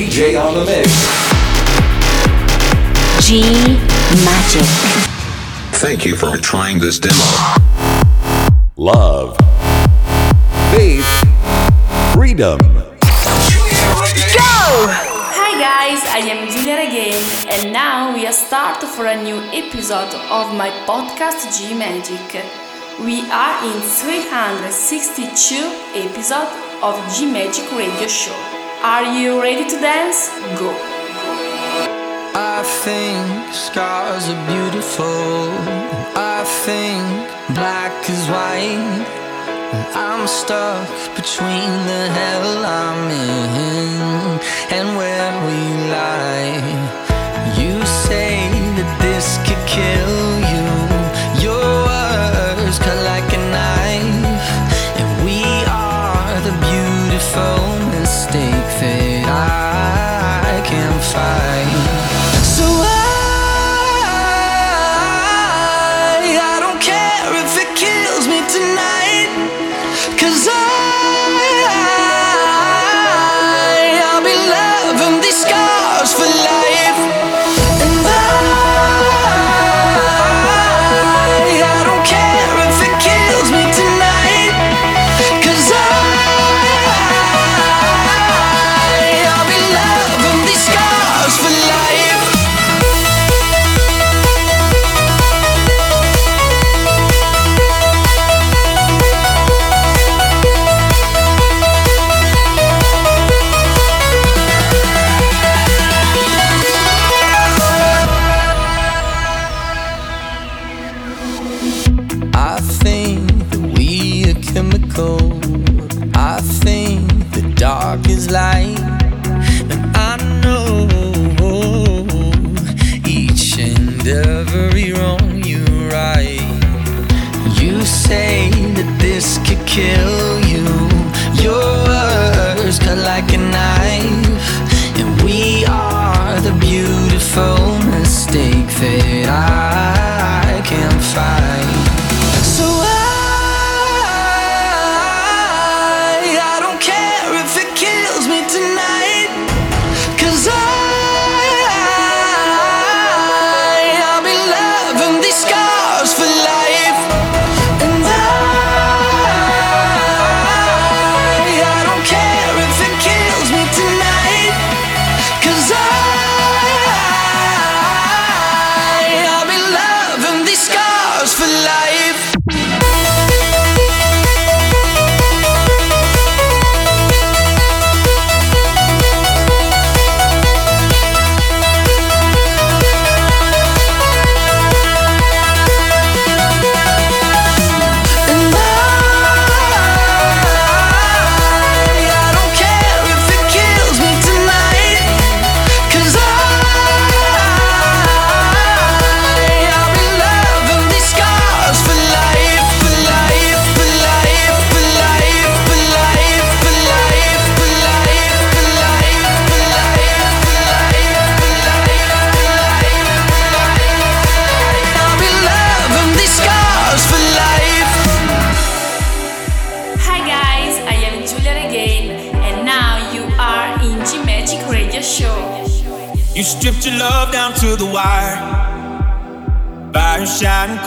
DJ on the mix. G Magic. Thank you for trying this demo. Love. Faith. Freedom. Go! Hi guys, I am Julia again, and now we are start for a new episode of my podcast G Magic. We are in 362 episode of G Magic Radio Show. Are you ready to dance? Go! I think scars are beautiful. I think black is white. I'm stuck between the hell I'm in and where we lie.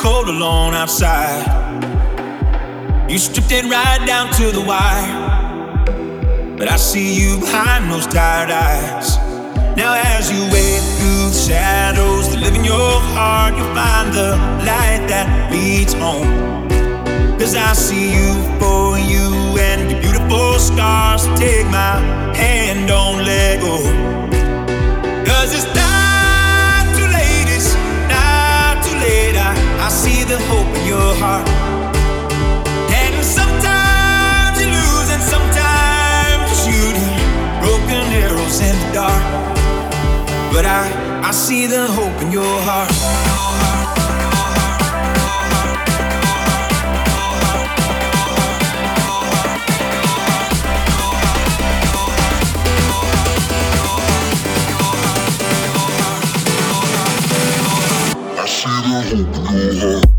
Cold alone outside. You stripped it right down to the wire. But I see you behind those tired eyes. Now, as you wade through the shadows that live in your heart, you'll find the light that leads home. Cause I see you for you and your beautiful scars. Take my hand, don't let go. The hope in your heart. And sometimes you lose, and sometimes you shoot broken arrows in the dark. But I, I see the hope in your heart. I see the hope in your heart.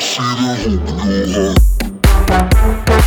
I see the hope in your heart.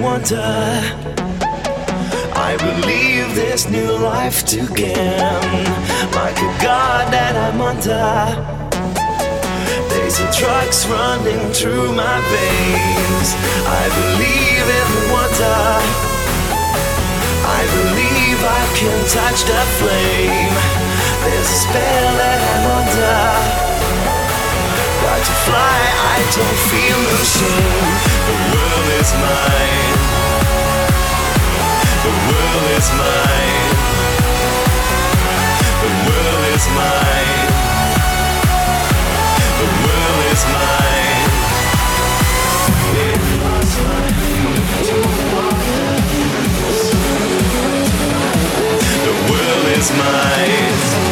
Wonder. I believe this new life to gain. Like a god that I'm under. There's a drugs running through my veins. I believe in the wonder. I believe I can touch the flame. There's a spell that I'm under. Got to fly, I don't feel no shame world is mine. The world is mine. The world is mine. The world is mine. Mine. The world is mine.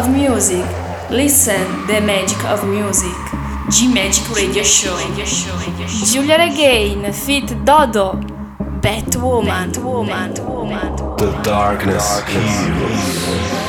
of music. Listen the magic of music. G Magic Radio Show. Giulia Regain, Fit Dodo. Batwoman. Batwoman. The darkness heals.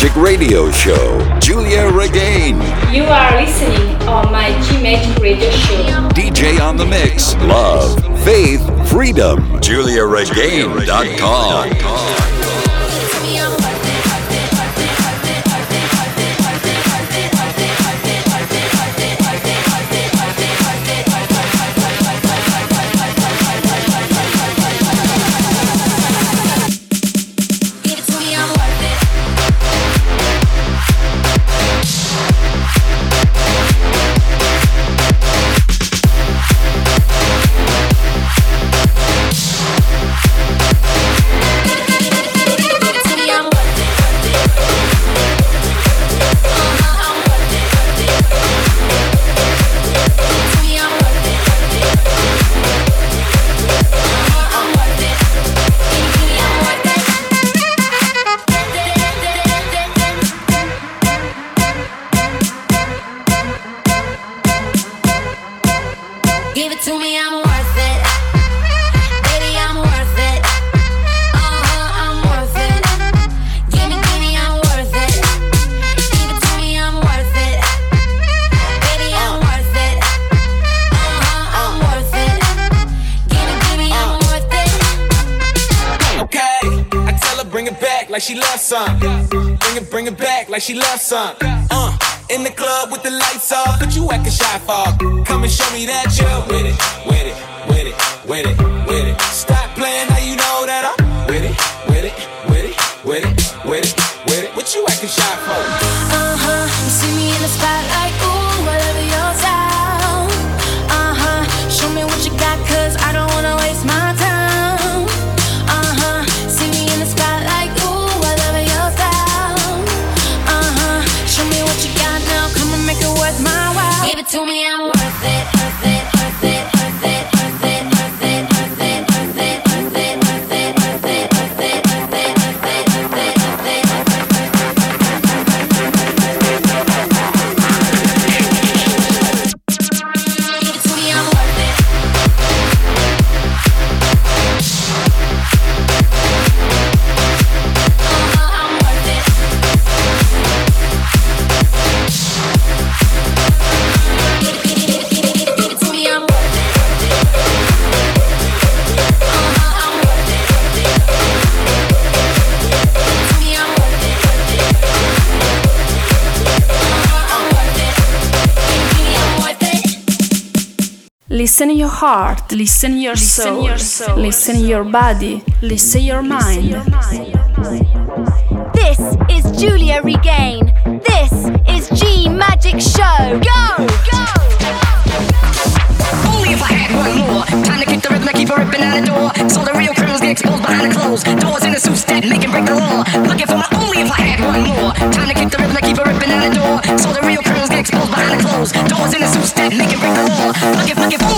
Magic Radio Show, Giulia Regain. You are listening on my G Magic Radio Show. DJ on the Mix, Love, Faith, Freedom, GiuliaRegain.com. bring it back like she loves some. Bring it, bring it back like she loves some. Uh, in the club with the lights off, but you acting shy fog. Come and show me that you're with it, with it, with it, with it. to me, I'm Listen your heart. Listen your listen soul. Your soul. Listen your body. Listen your mind. Your mind. This is Giulia Regain. This is G Magic Show. Go! Go! Only if I had one more. Time to kick the rhythm and keep a ripping out the door. So the real criminals get exposed behind the clothes. Doors in the suits that make and break the law. Looking for my only if I had one more. Time to kick the rhythm and keep a ripping out the door. So the real criminals get exposed behind the clothes. Doors in the suits that make and break the law. Looking, looking for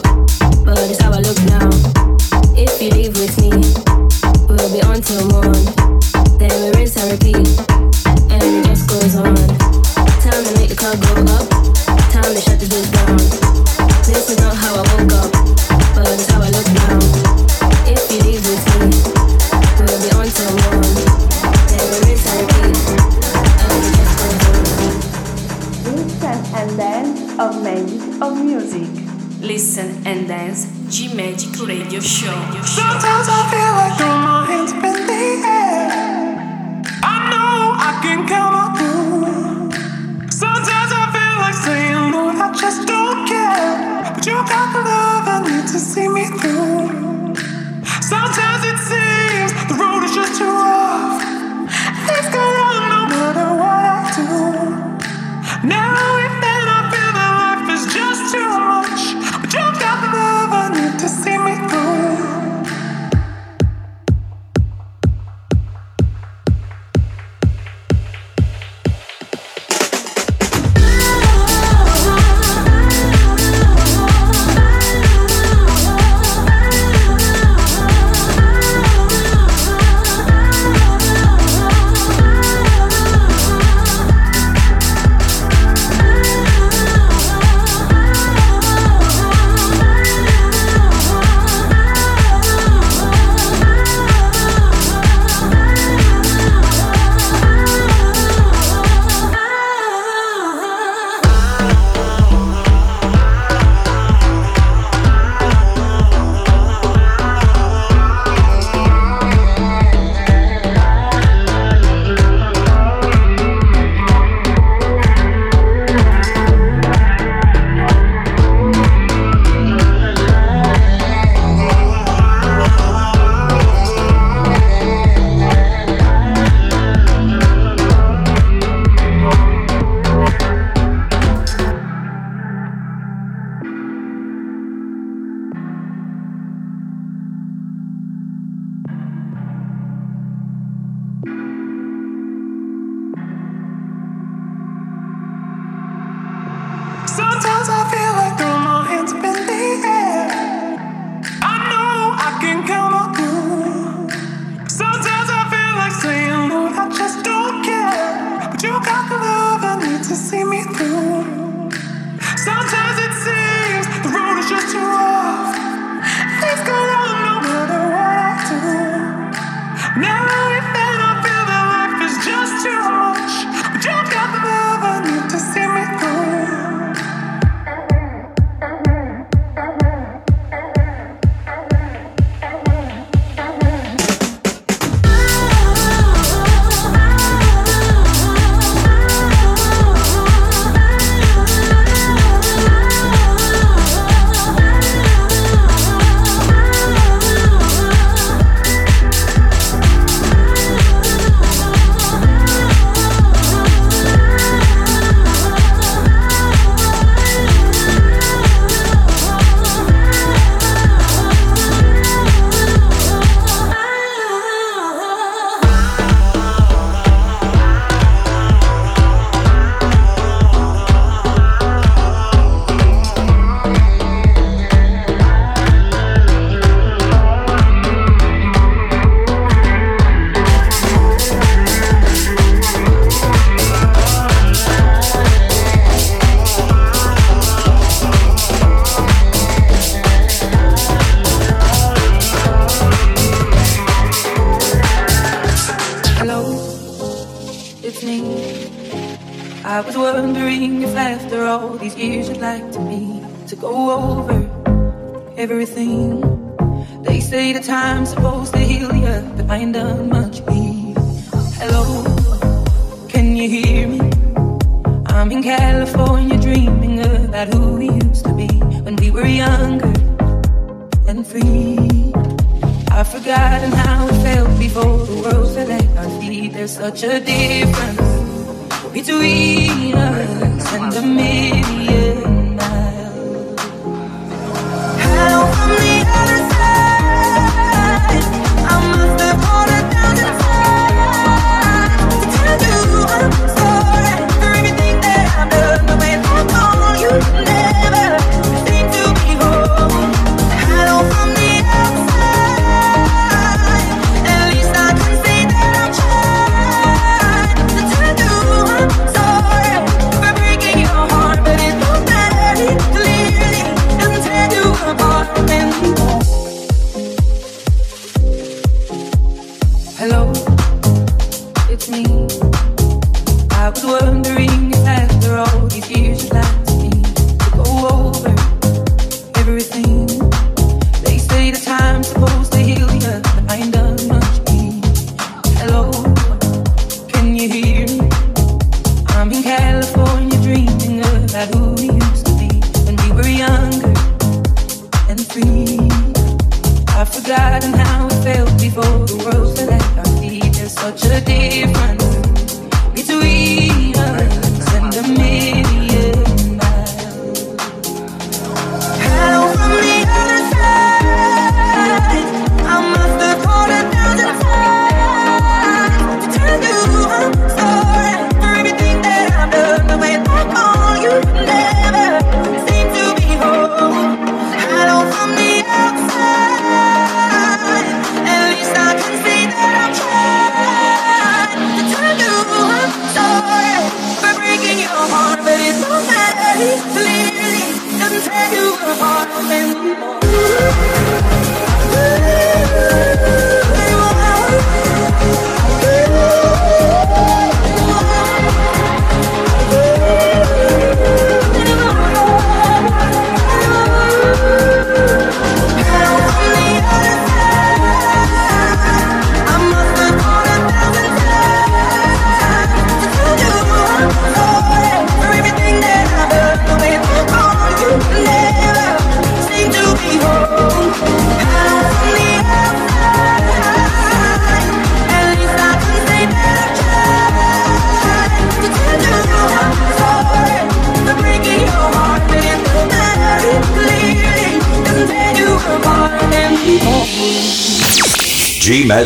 after all these years, you'd like to me to go over everything. They say the time's supposed to heal you, but I ain't done much. Here. Hello, can you hear me? I'm in California dreaming about who we used to be when we were younger and free. I've forgotten how it felt before the world fell at our feet. There's such a difference between us and a million miles. Hello from the other side. I must have watered down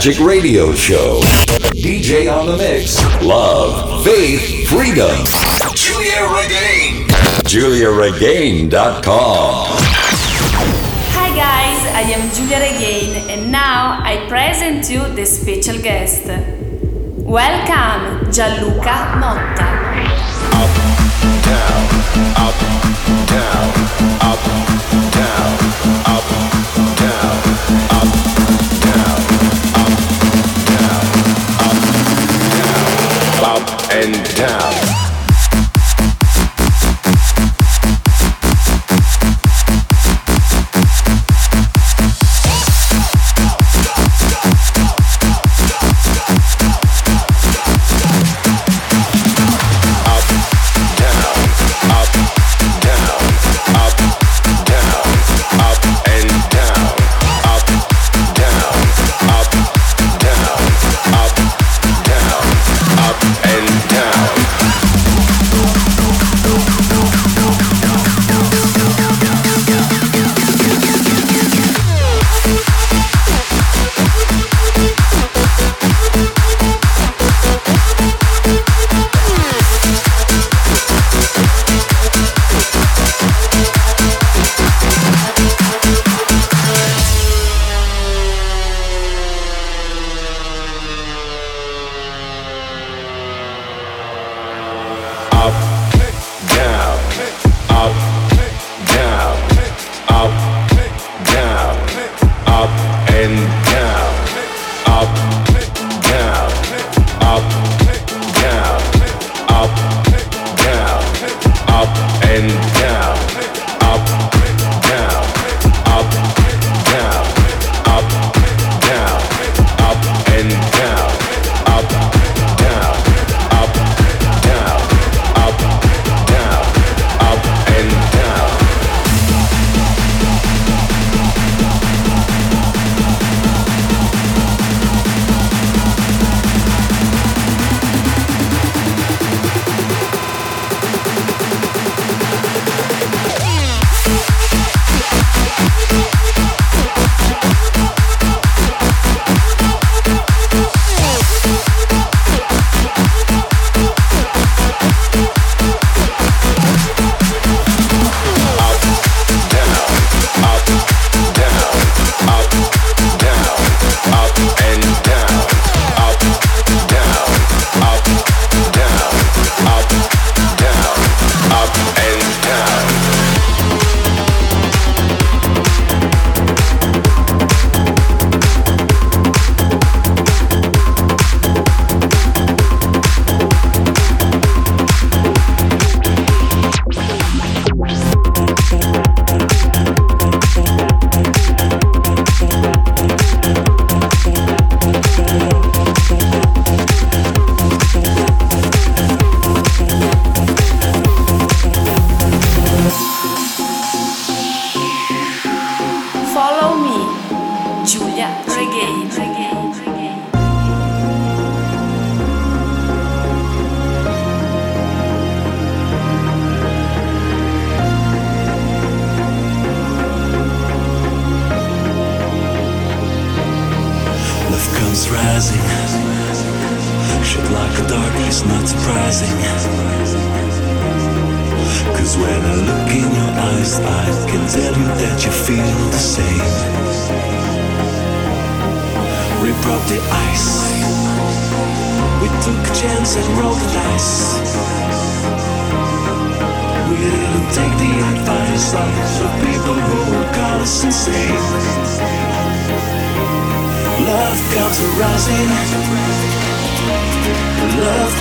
Magic Radio Show. down.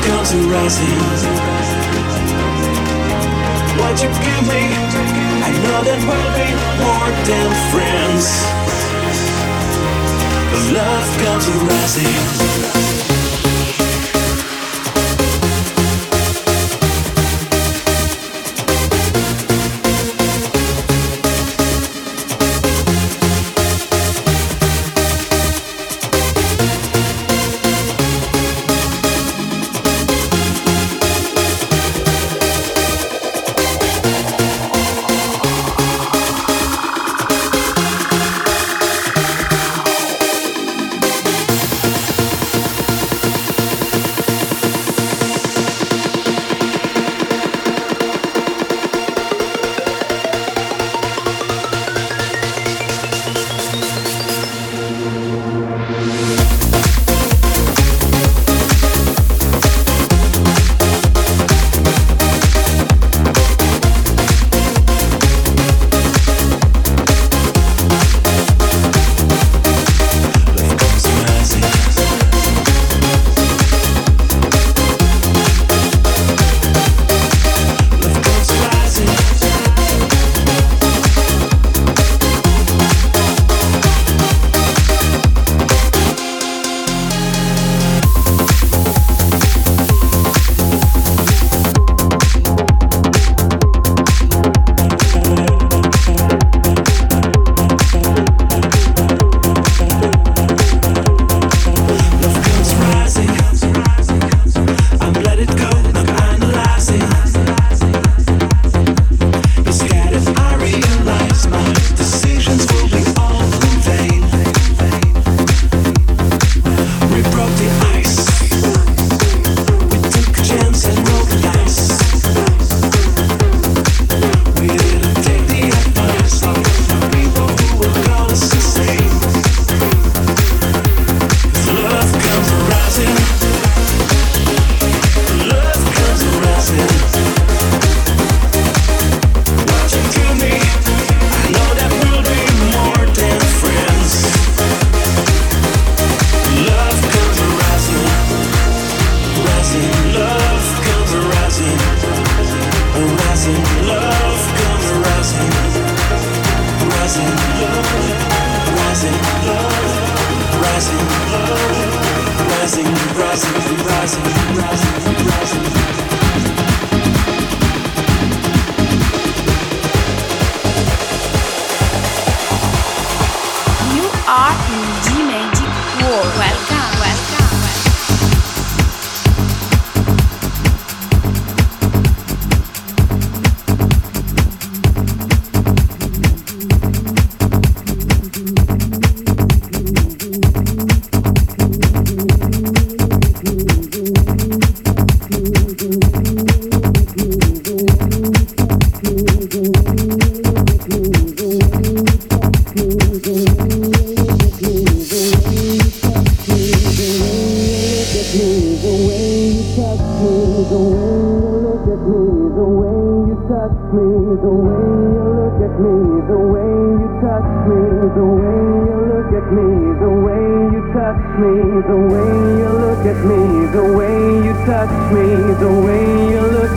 Comes arising. What you give me, I know that we'll be more than friends. Love comes arising.